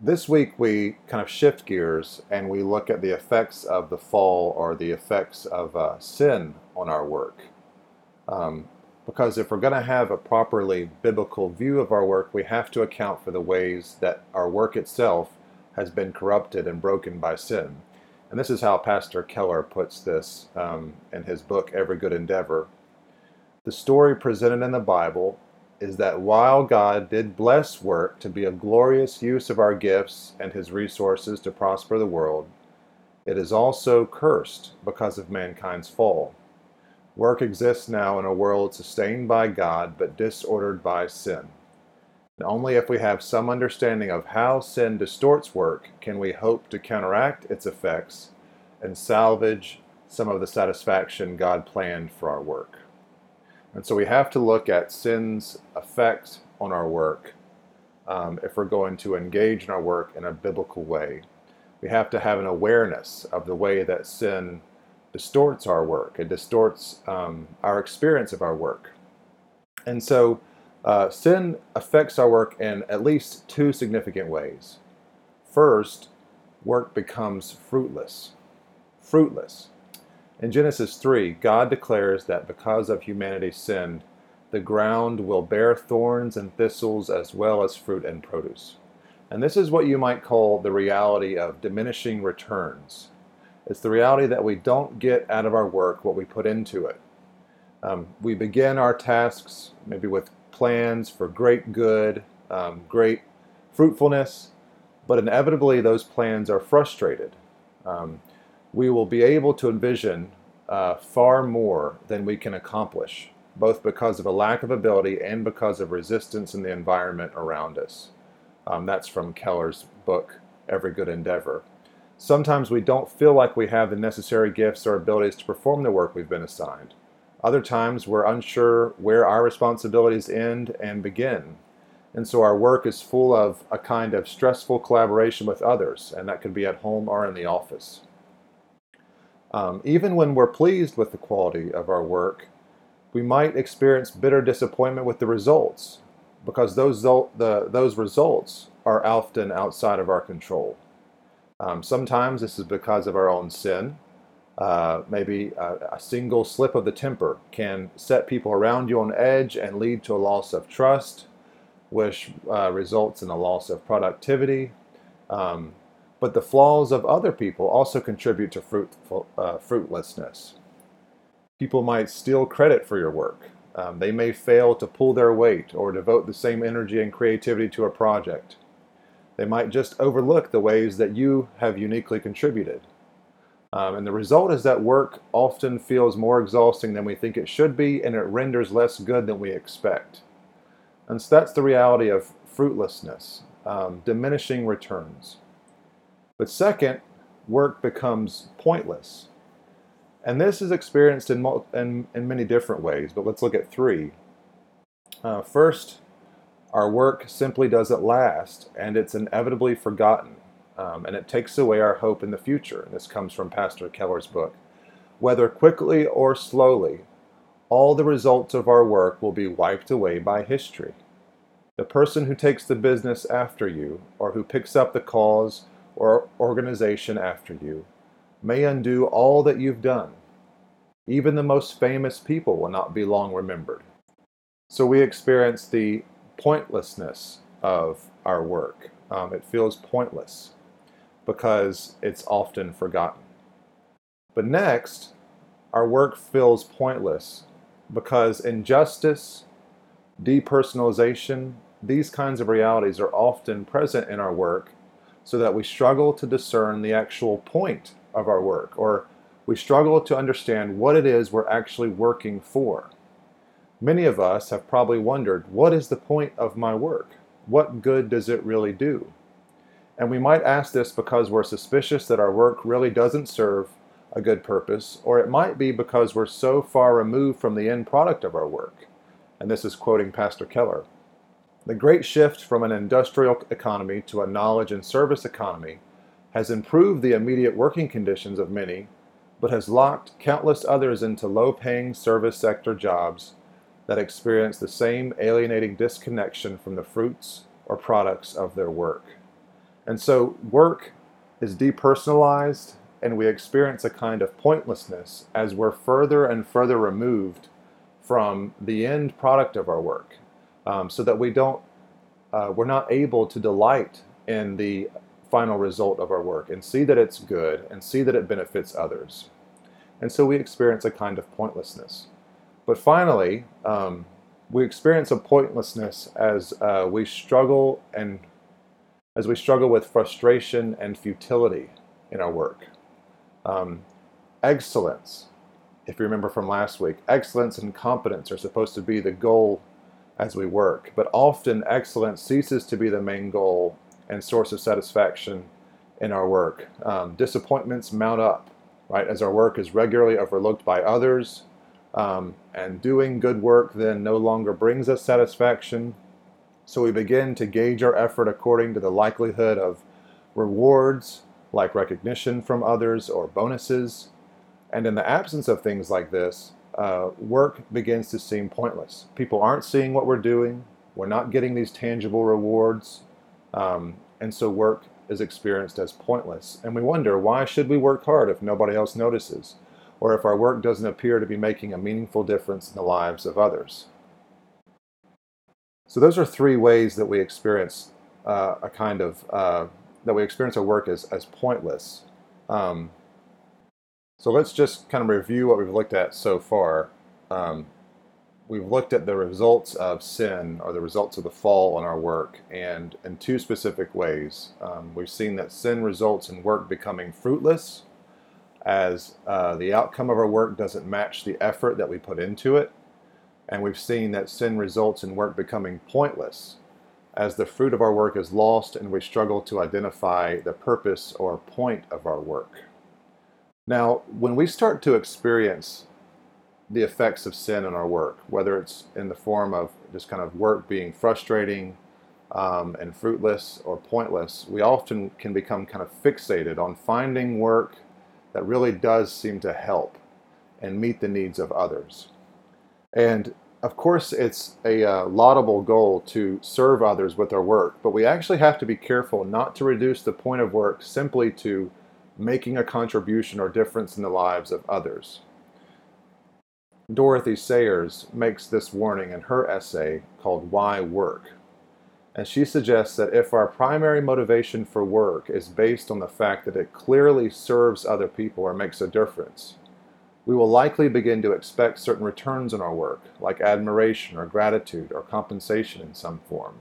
This week we kind of shift gears and we look at the effects of the fall or the effects of uh, sin on our work. Um, because if we're going to have a properly biblical view of our work, we have to account for the ways that our work itself has been corrupted and broken by sin. And this is how Pastor Keller puts this um, in his book, Every Good Endeavor. The story presented in the Bible is that while God did bless work to be a glorious use of our gifts and his resources to prosper the world, it is also cursed because of mankind's fall. Work exists now in a world sustained by God but disordered by sin. And only if we have some understanding of how sin distorts work can we hope to counteract its effects and salvage some of the satisfaction God planned for our work. And so we have to look at sin's effect on our work um, if we're going to engage in our work in a biblical way. We have to have an awareness of the way that sin distorts our work, it distorts um, our experience of our work. And so uh, sin affects our work in at least two significant ways. First, work becomes fruitless. Fruitless. In Genesis 3, God declares that because of humanity's sin, the ground will bear thorns and thistles as well as fruit and produce. And this is what you might call the reality of diminishing returns. It's the reality that we don't get out of our work what we put into it. Um, we begin our tasks maybe with plans for great good, um, great fruitfulness, but inevitably those plans are frustrated. Um, we will be able to envision uh, far more than we can accomplish, both because of a lack of ability and because of resistance in the environment around us. Um, that's from Keller's book, Every Good Endeavor. Sometimes we don't feel like we have the necessary gifts or abilities to perform the work we've been assigned. Other times we're unsure where our responsibilities end and begin. And so our work is full of a kind of stressful collaboration with others, and that could be at home or in the office. Um, even when we're pleased with the quality of our work, we might experience bitter disappointment with the results because those, the, those results are often outside of our control. Um, sometimes this is because of our own sin. Uh, maybe a, a, single slip of the temper can set people around you on edge and lead to a loss of trust, which uh, results in a loss of productivity. Um, but the flaws of other people also contribute to fruitful, uh, fruitlessness. People might steal credit for your work. Um, they may fail to pull their weight or devote the same energy and creativity to a project. They might just overlook the ways that you have uniquely contributed. Um, and the result is that work often feels more exhausting than we think it should be, and it renders less good than we expect. And so that's the reality of fruitlessness, um, diminishing returns. But second, work becomes pointless. And this is experienced in, in, in many different ways, but let's look at three. Uh, first, our work simply doesn't last, and it's inevitably forgotten, um, and it takes away our hope in the future. And this comes from Pastor Keller's book. Whether quickly or slowly, all the results of our work will be wiped away by history. The person who takes the business after you, or who picks up the cause or organization after you may undo all that you've done. Even the most famous people will not be long remembered. So we experience the pointlessness of our work. Um, it feels pointless because it's often forgotten. But next, our work feels pointless because injustice, depersonalization, these kinds of realities are often present in our work so that we struggle to discern the actual point of our work, or we struggle to understand what it is we're actually working for. Many of us have probably wondered what is the point of my work? What good does it really do? And we might ask this because we're suspicious that our work really doesn't serve a good purpose, or it might be because we're so far removed from the end product of our work. And this is quoting Pastor Keller. The great shift from an industrial economy to a knowledge and service economy has improved the immediate working conditions of many, but has locked countless others into low paying service sector jobs that experience the same alienating disconnection from the fruits or products of their work. And so work is depersonalized, and we experience a kind of pointlessness as we're further and further removed from the end product of our work, um, so that we don't, uh, we're not able to delight in the final result of our work and see that it's good and see that it benefits others. And so we experience a kind of pointlessness. But finally, um, we experience a pointlessness as uh, we struggle and as we struggle with frustration and futility in our work. Um, excellence, if you remember from last week, excellence and competence are supposed to be the goal as we work, but often excellence ceases to be the main goal and source of satisfaction in our work. Um, disappointments mount up, right, as our work is regularly overlooked by others. Um, and doing good work then no longer brings us satisfaction. So we begin to gauge our effort according to the likelihood of rewards, like recognition from others or bonuses. And in the absence of things like this, uh, work begins to seem pointless. People aren't seeing what we're doing. We're not getting these tangible rewards. Um, and so work is experienced as pointless. And we wonder, why should we work hard if nobody else notices? Or if our work doesn't appear to be making a meaningful difference in the lives of others? So those are three ways that we experience uh, a kind of, uh, that we experience our work as, as pointless. Um, so let's just kind of review what we've looked at so far. Um, we've looked at the results of sin or the results of the fall in our work, and in two specific ways. Um, we've seen that sin results in work becoming fruitless, as uh, the outcome of our work doesn't match the effort that we put into it. And we've seen that sin results in work becoming pointless, as the fruit of our work is lost and we struggle to identify the purpose or point of our work. Now, when we start to experience the effects of sin in our work, whether it's in the form of just kind of work being frustrating um, and fruitless or pointless, we often can become kind of fixated on finding work that really does seem to help and meet the needs of others. And of course, it's a uh, laudable goal to serve others with our work, but we actually have to be careful not to reduce the point of work simply to making a contribution or difference in the lives of others. Dorothy Sayers makes this warning in her essay called Why Work? And she suggests that if our primary motivation for work is based on the fact that it clearly serves other people or makes a difference, we will likely begin to expect certain returns on our work, like admiration or gratitude or compensation in some form.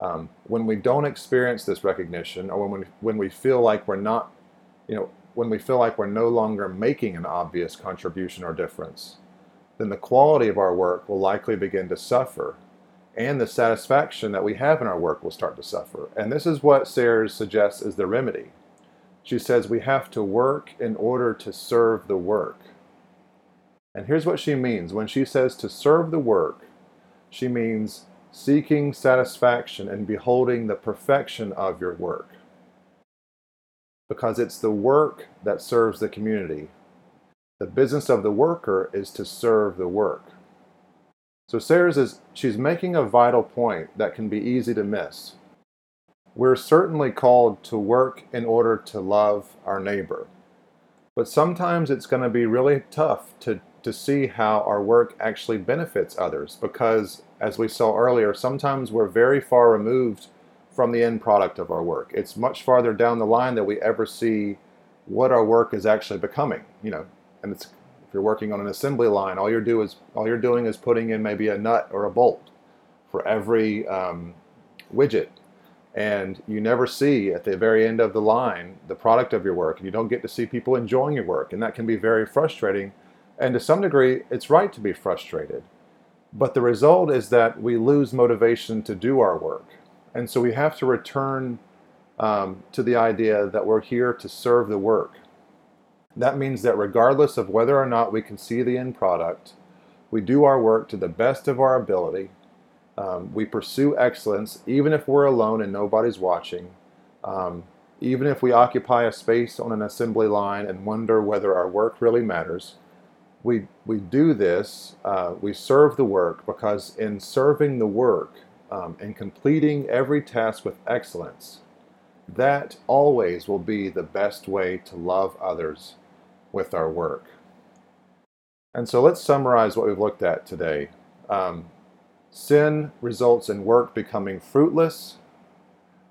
Um, when we don't experience this recognition, or when we, when we feel like we're not, you know, when we feel like we're no longer making an obvious contribution or difference, then the quality of our work will likely begin to suffer and the satisfaction that we have in our work will start to suffer. And this is what Sayers suggests is the remedy. She says we have to work in order to serve the work. And here's what she means when she says to serve the work, she means seeking satisfaction and beholding the perfection of your work. Because it's the work that serves the community, the business of the worker is to serve the work. So Sayers is she's making a vital point that can be easy to miss. We're certainly called to work in order to love our neighbor. But sometimes it's going to be really tough to, to see how our work actually benefits others because, as we saw earlier, sometimes we're very far removed from the end product of our work. It's much farther down the line that we ever see what our work is actually becoming. You know, and it's if you're working on an assembly line, all you're do is all you're doing is putting in maybe a nut or a bolt for every um, widget, and you never see at the very end of the line the product of your work, and you don't get to see people enjoying your work, and that can be very frustrating. And to some degree, it's right to be frustrated. But the result is that we lose motivation to do our work. And so we have to return um, to the idea that we're here to serve the work. That means that regardless of whether or not we can see the end product, we do our work to the best of our ability. Um, we pursue excellence even if we're alone and nobody's watching. Um, even if we occupy a space on an assembly line and wonder whether our work really matters, we, we do this, uh, we serve the work because in serving the work um, and completing every task with excellence, that always will be the best way to love others with our work. And so let's summarize what we've looked at today. Um, sin results in work becoming fruitless,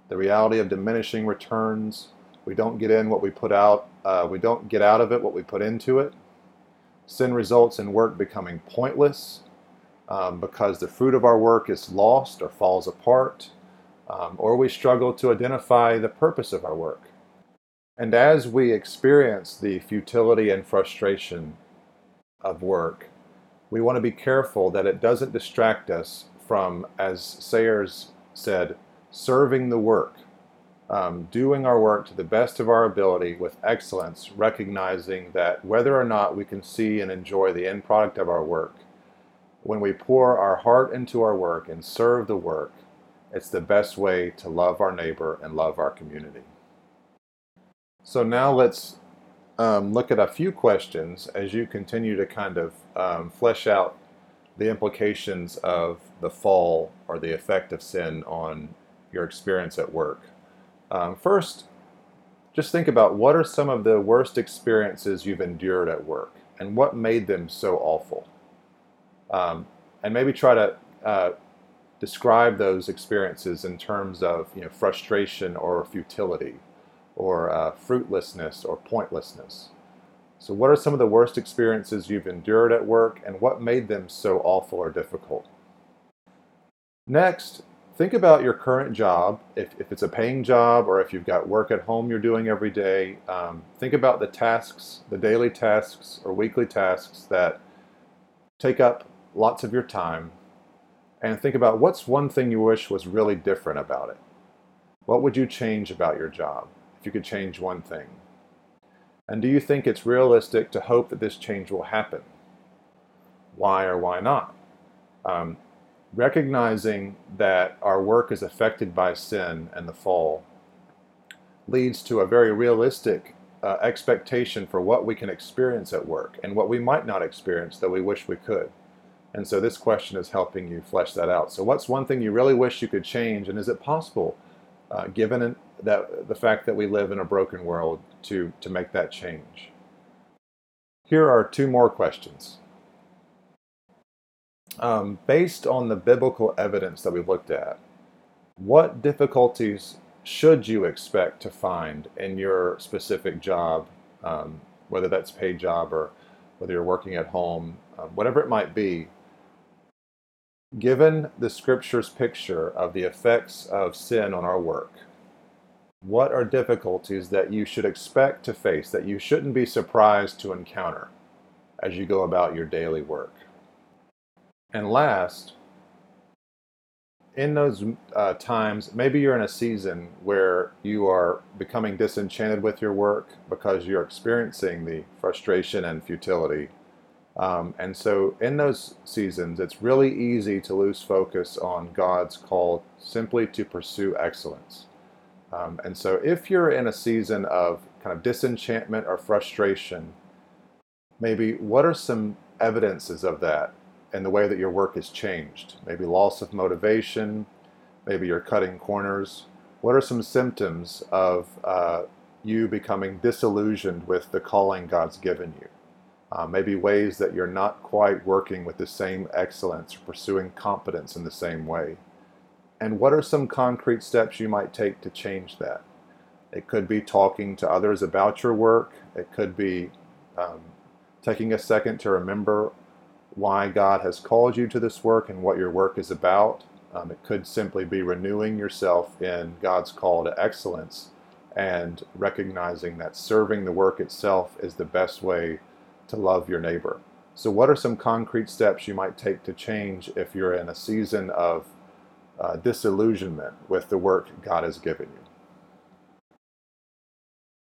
the reality of diminishing returns. We don't get in what we put out, uh, we don't get out of it what we put into it. Sin results in work becoming pointless um, because the fruit of our work is lost or falls apart, um, or we struggle to identify the purpose of our work. And as we experience the futility and frustration of work, we want to be careful that it doesn't distract us from, as Sayers said, serving the work, um, doing our work to the best of our ability with excellence, recognizing that whether or not we can see and enjoy the end product of our work, when we pour our heart into our work and serve the work, it's the best way to love our neighbor and love our community. So now let's um, look at a few questions as you continue to kind of um, flesh out the implications of the fall or the effect of sin on your experience at work. Um, first, just think about what are some of the worst experiences you've endured at work and what made them so awful. Um, and maybe try to uh, describe those experiences in terms of you know, frustration or futility or uh, fruitlessness or pointlessness. So, what are some of the worst experiences you've endured at work and what made them so awful or difficult? Next, think about your current job. If, if it's a paying job or if you've got work at home you're doing every day, um, think about the tasks, the daily tasks or weekly tasks that take up lots of your time. And think about what's one thing you wish was really different about it. What would you change about your job if you could change one thing? And do you think it's realistic to hope that this change will happen? Why or why not? Um, recognizing that our work is affected by sin and the fall leads to a very realistic uh, expectation for what we can experience at work and what we might not experience that we wish we could. And so this question is helping you flesh that out. So, what's one thing you really wish you could change, and is it possible, uh, given that the fact that we live in a broken world, to to make that change? Here are two more questions. Um, based on the biblical evidence that we've looked at, what difficulties should you expect to find in your specific job, um, whether that's paid job or whether you're working at home, uh, whatever it might be? Given the scripture's picture of the effects of sin on our work, what are difficulties that you should expect to face that you shouldn't be surprised to encounter as you go about your daily work? And last, in those uh, times, maybe you're in a season where you are becoming disenchanted with your work because you're experiencing the frustration and futility um, and so, in those seasons, it's really easy to lose focus on God's call simply to pursue excellence. Um, and so, if you're in a season of kind of disenchantment or frustration, maybe what are some evidences of that in the way that your work has changed? Maybe loss of motivation, maybe you're cutting corners. What are some symptoms of uh, you becoming disillusioned with the calling God's given you? Uh, maybe ways that you're not quite working with the same excellence, or pursuing competence in the same way. And what are some concrete steps you might take to change that? It could be talking to others about your work. It could be um, taking a second to remember why God has called you to this work and what your work is about. Um, it could simply be renewing yourself in God's call to excellence and recognizing that serving the work itself is the best way to love your neighbor. So, what are some concrete steps you might take to change if you're in a season of uh, disillusionment with the work God has given you?